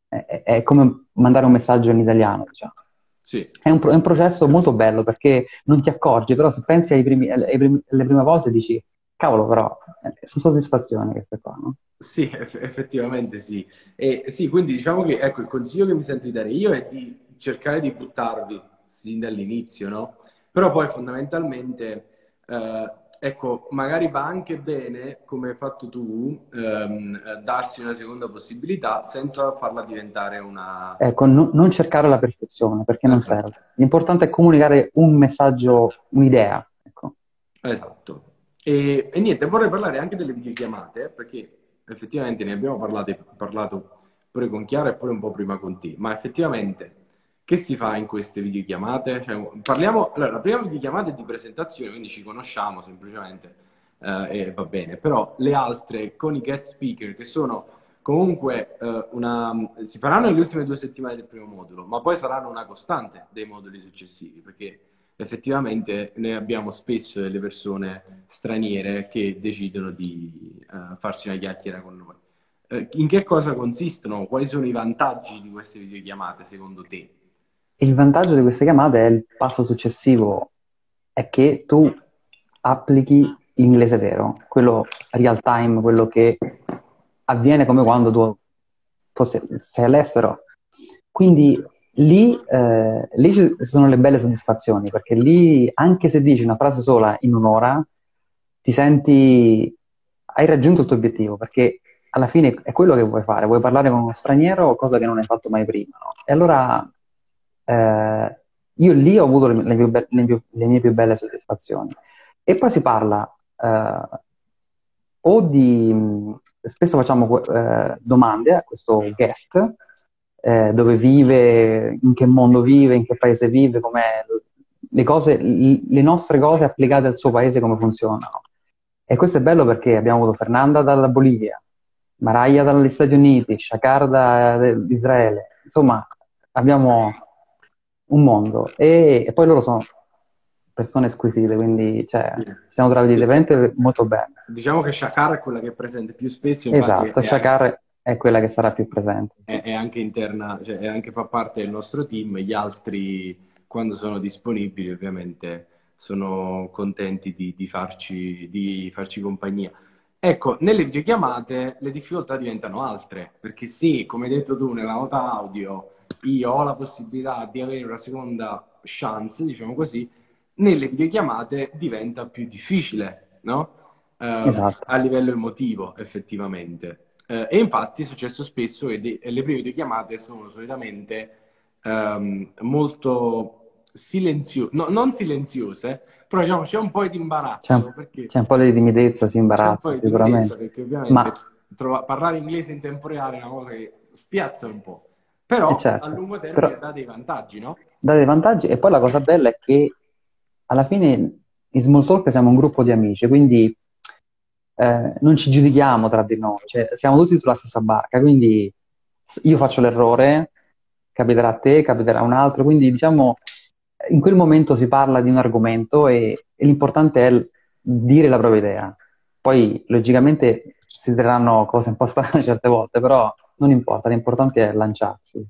è, è- è come mandare un messaggio in italiano, diciamo. Sì. È un, è un processo molto bello perché non ti accorgi, però se pensi ai primi- ai primi- alle prime volte dici, cavolo, però eh, sono soddisfazioni queste qua, no? Sì, eff- effettivamente sì. E sì, quindi diciamo che ecco, il consiglio che mi sento di dare io è di cercare di buttarvi sin dall'inizio, no? Però poi fondamentalmente, eh, ecco, magari va anche bene, come hai fatto tu, ehm, eh, darsi una seconda possibilità senza farla diventare una... Ecco, no- non cercare la perfezione perché non Esatto. serve. L'importante è comunicare un messaggio, un'idea. Ecco. Esatto. E, e niente, vorrei parlare anche delle videochiamate, perché effettivamente ne abbiamo parlato, parlato pure con Chiara e poi un po' prima con te, ma effettivamente che si fa in queste videochiamate? Cioè, parliamo, allora, la prima videochiamata è di presentazione, quindi ci conosciamo semplicemente eh, e va bene, però le altre con i guest speaker che sono comunque eh, una, si faranno nelle ultime due settimane del primo modulo, ma poi saranno una costante dei moduli successivi, perché effettivamente ne abbiamo spesso delle persone straniere che decidono di uh, farsi una chiacchiera con noi. Uh, in che cosa consistono? Quali sono i vantaggi di queste videochiamate secondo te? Il vantaggio di queste chiamate è il passo successivo, è che tu applichi l'inglese vero, quello real time, quello che avviene come quando tu fossi, sei all'estero. Quindi lì, eh, lì ci sono le belle soddisfazioni, perché lì, anche se dici una frase sola in un'ora, ti senti, hai raggiunto il tuo obiettivo, perché alla fine è quello che vuoi fare, vuoi parlare con uno straniero, cosa che non hai fatto mai prima. No? E allora eh, io lì ho avuto le, le, be- le, più, le, mie più belle soddisfazioni. E poi si parla eh, o di, spesso facciamo eh, domande a questo guest, eh, dove vive, in che mondo vive, in che paese vive, com'è, le, cose, le nostre cose applicate al suo paese come funzionano. E questo è bello perché abbiamo avuto Fernanda dalla Bolivia, Maraya dagli Stati Uniti, Shakar dall'Israele, insomma abbiamo un mondo e, e, poi loro sono persone squisite, quindi cioè, ci siamo trovati veramente molto bene. Diciamo che Shakar è quella che è presente più spesso. Esatto, Shakar è quella che sarà più presente. È, è anche interna, cioè è anche fa parte del nostro team, gli altri quando sono disponibili ovviamente sono contenti di, di, farci, di farci compagnia. Ecco, nelle videochiamate le difficoltà diventano altre, perché sì, come hai detto tu nella nota audio, io ho la possibilità di avere una seconda chance, diciamo così, nelle videochiamate diventa più difficile, no? Uh, esatto. A livello emotivo, effettivamente. Uh, e infatti è successo spesso che de- le prime videochiamate sono solitamente um, molto silenziose, no, non silenziose, però diciamo c'è un po' di imbarazzo. C'è un, perché... c'è un po' di timidezza, si imbarazza sicuramente. Perché ovviamente Ma... trova- parlare inglese in tempo reale è una cosa che spiazza un po'. Però eh certo, a lungo termine però, dà dei vantaggi, no? Dà dei vantaggi e poi la cosa bella è che alla fine in Small Talk siamo un gruppo di amici, quindi eh, non ci giudichiamo tra di noi, cioè, siamo tutti sulla stessa barca, quindi io faccio l'errore, capiterà a te, capiterà a un altro, quindi diciamo in quel momento si parla di un argomento e, e l'importante è dire la propria idea. Poi logicamente si diranno cose un po' strane [laughs] certe volte, però non importa, l'importante è lanciarsi.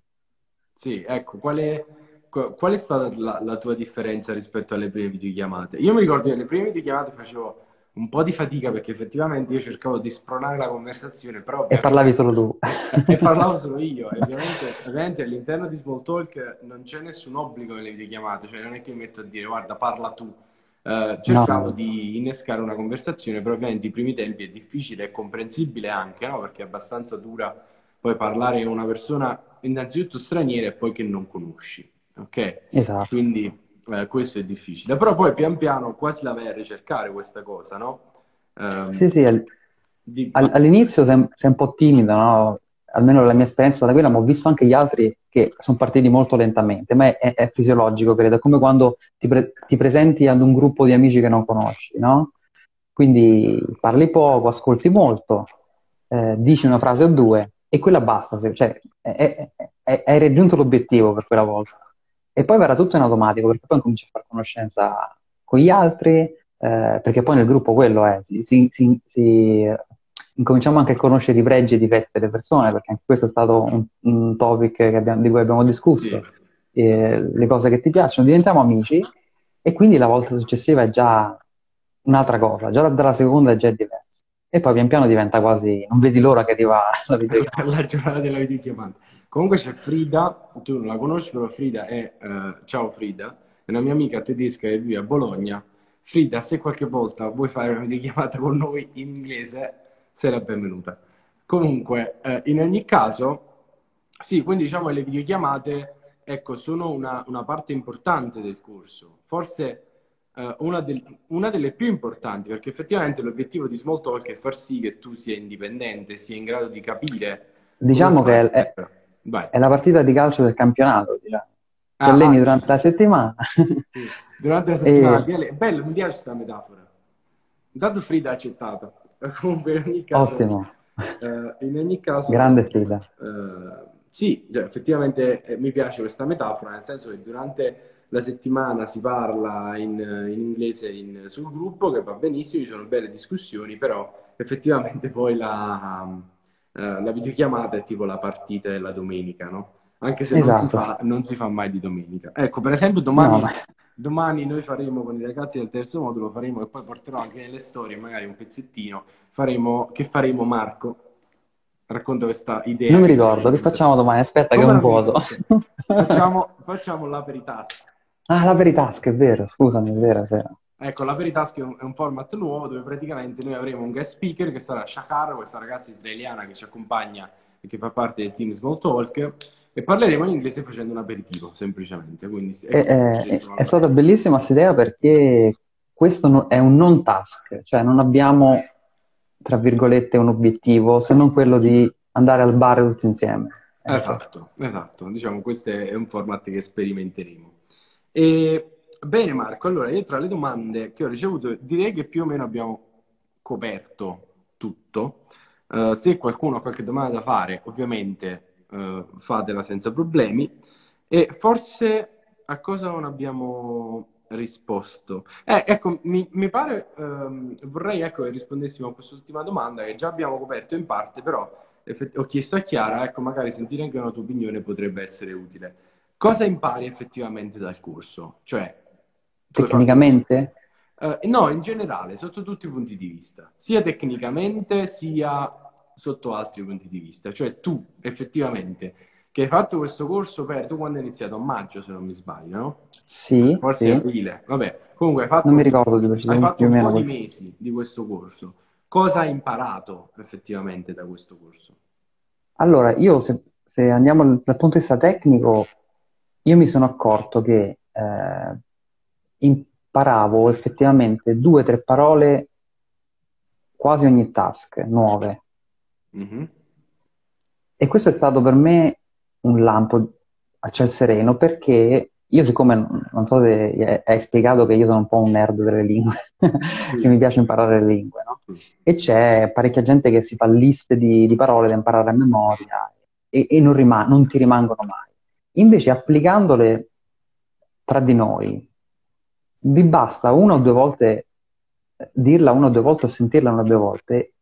Sì, ecco, qual è, qual è stata la, la, tua differenza rispetto alle prime videochiamate? Io mi ricordo che alle prime videochiamate facevo un po' di fatica perché effettivamente io cercavo di spronare la conversazione, però... E parlavi solo tu. e parlavo [laughs] solo io, e ovviamente, ovviamente all'interno di Small Talk non c'è nessun obbligo nelle videochiamate, cioè non è che mi metto a dire guarda parla tu, Uh, cercavo no. di innescare una conversazione, però ovviamente i primi tempi è difficile, è comprensibile anche, no? perché è abbastanza dura poi parlare con una persona innanzitutto straniera e poi che non conosci, ok? Esatto. Quindi eh, questo è difficile, però poi pian piano quasi la vai a ricercare questa cosa, no? Um, sì, sì, al... di... all'inizio sei, sei, un po' timido, no? Almeno la mia esperienza da quella, ma ho visto anche gli altri che sono partiti molto lentamente, ma è, è, è fisiologico, credo, è come quando ti, pre- ti presenti ad un gruppo di amici che non conosci, no? Quindi parli poco, ascolti molto, eh, dici una frase o due, e quella basta, cioè hai raggiunto l'obiettivo per quella volta. E poi verrà tutto in automatico, perché poi cominci a fare conoscenza con gli altri, eh, perché poi nel gruppo quello è, si, si, si, si, incominciamo anche a conoscere i pregi e i difetti delle persone, perché anche questo è stato un, un topic abbiamo, di cui abbiamo discusso, eh, le cose che ti piacciono, diventiamo amici e quindi la volta successiva è già un'altra cosa, già dalla seconda è già diversa. E poi pian piano diventa quasi, non vedi l'ora che arriva [laughs] la videochiamata. la giornata della videochiamata. Comunque c'è Frida, tu non la conosci, però Frida è, uh, ciao Frida, è una mia amica tedesca che vive a Bologna. Frida, se qualche volta vuoi fare una videochiamata con noi in inglese, sei la benvenuta. Comunque, uh, in ogni caso, sì, quindi diciamo che le videochiamate, ecco, sono una, una parte importante del corso. Forse uh, una, del, una, delle più importanti, perché effettivamente l'obiettivo di Smalltalk è far sì che tu sia indipendente, sia in grado di capire. Diciamo che è, è, la partita di calcio del campionato, diciamo. Ah, alleni ah, durante la settimana. Sì. Durante la settimana, [laughs] e... bello, mi piace questa metafora. Intanto Frida ha accettato. [laughs] Comunque, in ogni caso. Ottimo. Uh, in ogni caso. Grande Frida. Uh, sì, cioè, effettivamente eh, mi piace questa metafora, nel senso che durante la settimana si parla in, in inglese in, sul gruppo, che va benissimo, ci sono belle discussioni, però effettivamente poi la, uh, la videochiamata è tipo la partita della domenica, no? Anche se esatto. non, si fa, non, si fa, mai di domenica. Ecco, per esempio, domani, no, domani noi faremo con i ragazzi del terzo modulo, faremo e poi porterò anche nelle storie magari un pezzettino, faremo, che faremo Marco. Racconta questa idea. Non mi ricordo, che facciamo domani? Aspetta Come che è un vuoto. facciamo, facciamo la Veritas. Ah, la Veritask, è vero, scusami, è vero, è vero. Ecco, la Veritask è un, è un format nuovo dove praticamente noi avremo un guest speaker che sarà Shakar, questa ragazza israeliana che ci accompagna e che fa parte del team Small Talk e parleremo in inglese facendo un aperitivo, semplicemente. Quindi, è, è, è stata bellissima questa idea perché questo è un non task, cioè non abbiamo, tra virgolette, un obiettivo se non quello di andare al bar tutti insieme. Esatto, esatto. Diciamo, questo è un format che sperimenteremo. E, bene Marco, allora io tra le domande che ho ricevuto direi che più o meno abbiamo coperto tutto. Uh, se qualcuno ha qualche domanda da fare, ovviamente uh, fatela senza problemi. E forse a cosa non abbiamo risposto? Eh, ecco, mi, mi pare, um, vorrei ecco, che rispondessimo a quest'ultima domanda che già abbiamo coperto in parte, però effett- ho chiesto a Chiara, ecco, magari sentire anche una tua opinione potrebbe essere utile. Cosa impari effettivamente dal corso? Cioè, tecnicamente? Uh, no, in generale, sotto tutti i punti di vista, sia tecnicamente sia sotto altri punti di vista. Cioè, tu effettivamente che hai fatto questo corso per tu quando hai iniziato a maggio, se non mi sbaglio, no? Sì. Forse sì. aprile. Vabbè, comunque hai fatto, non mi ricordo di hai fatto un po' di mesi di questo corso. Cosa hai imparato effettivamente da questo corso? Allora, io se, se andiamo dal punto di vista tecnico, io mi sono accorto che eh, imparavo effettivamente due o tre parole quasi ogni task nuove. Mm-hmm. E questo è stato per me un lampo a ciel sereno perché io siccome non so se hai spiegato che io sono un po' un nerd delle lingue, [laughs] che mi piace imparare le lingue, no? E c'è parecchia gente che si fa liste di, di parole da imparare a memoria e, e non, rim- non ti rimangono mai. Invece applicandole tra di noi, vi basta una o due volte dirla una o due volte o sentirla una o due volte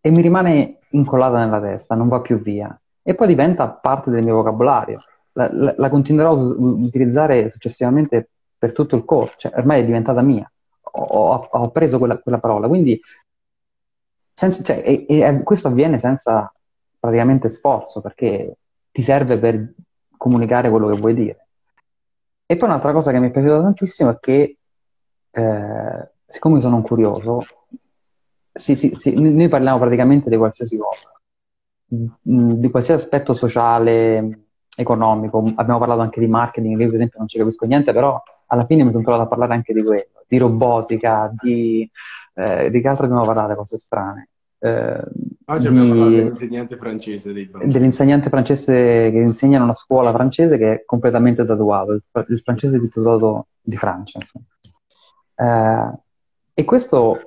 e mi rimane incollata nella testa, non va più via. E poi diventa parte del mio vocabolario. La, la, la continuerò a utilizzare successivamente per tutto il corso, cioè ormai è diventata mia. Ho, ho preso quella, quella, parola, quindi senza, cioè, e, e questo avviene senza praticamente sforzo perché ti serve per comunicare quello che vuoi dire. E poi un'altra cosa che mi è piaciuta tantissimo è che, eh, siccome sono un curioso, sì, sì, sì, noi parliamo praticamente di qualsiasi cosa, mm, di qualsiasi aspetto sociale, economico. Abbiamo parlato anche di marketing, io per esempio non ci capisco niente, però alla fine mi sono trovato a parlare anche di quello, di robotica, di, eh, di che altro dobbiamo parlare, cose strane. Eh, Oggi abbiamo di... parlato dell'insegnante francese dei bambini. Dell'insegnante francese che insegna in una scuola francese che è completamente tatuato, il, il francese più tatuato di Francia. Eh, e questo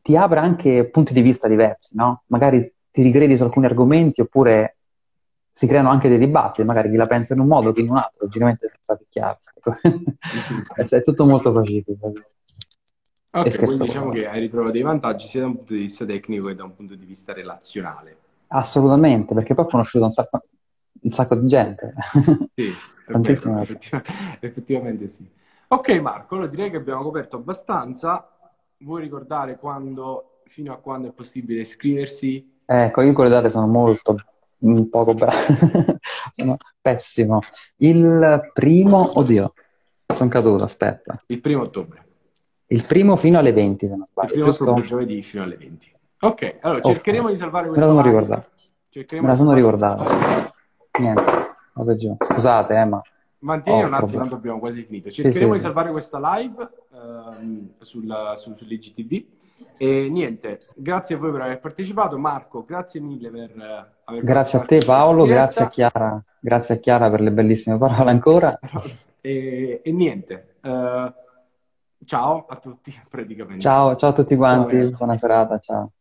ti apre anche punti di vista diversi, no? Magari ti rigredi su alcuni argomenti oppure si creano anche dei dibattiti, magari chi la pensa in un modo, chi in un altro, logicamente senza picchiarsi. [laughs] è tutto molto pacifico. Ok, quindi diciamo che hai ritrovato dei vantaggi sia da un punto di vista tecnico che da un punto di vista relazionale. Assolutamente, perché poi ho conosciuto un sacco, un sacco di gente. Sì, [laughs] Tantissime effettivamente, effettivamente sì. Ok Marco, allora direi che abbiamo coperto abbastanza. Vuoi ricordare quando, fino a quando è possibile iscriversi? Ecco, io con le date sono molto poco bravo, [laughs] sono pessimo. Il primo, oddio, sono caduto, aspetta. Il primo ottobre. Il primo fino alle 20, se non sbaglio. Il primo giusto? giovedì fino alle 20. Ok, allora okay. cercheremo di salvare questo. Me la sono ricordato. Me la sono ricordato. Niente, vado giù. Scusate, eh, ma mantieni Oh, un attimo, tanto abbiamo quasi finito. Sì, Cercheremo sì. di salvare questa live ehm, sul, sul, sull'IGTV. E niente, grazie a voi per aver partecipato. Marco, grazie mille per eh, aver Grazie a te Paolo, grazie a. Chiara, grazie a Chiara per le bellissime parole ancora. [laughs] E, e niente, eh, ciao a tutti praticamente. Ciao, ciao a tutti quanti, buona serata, ciao.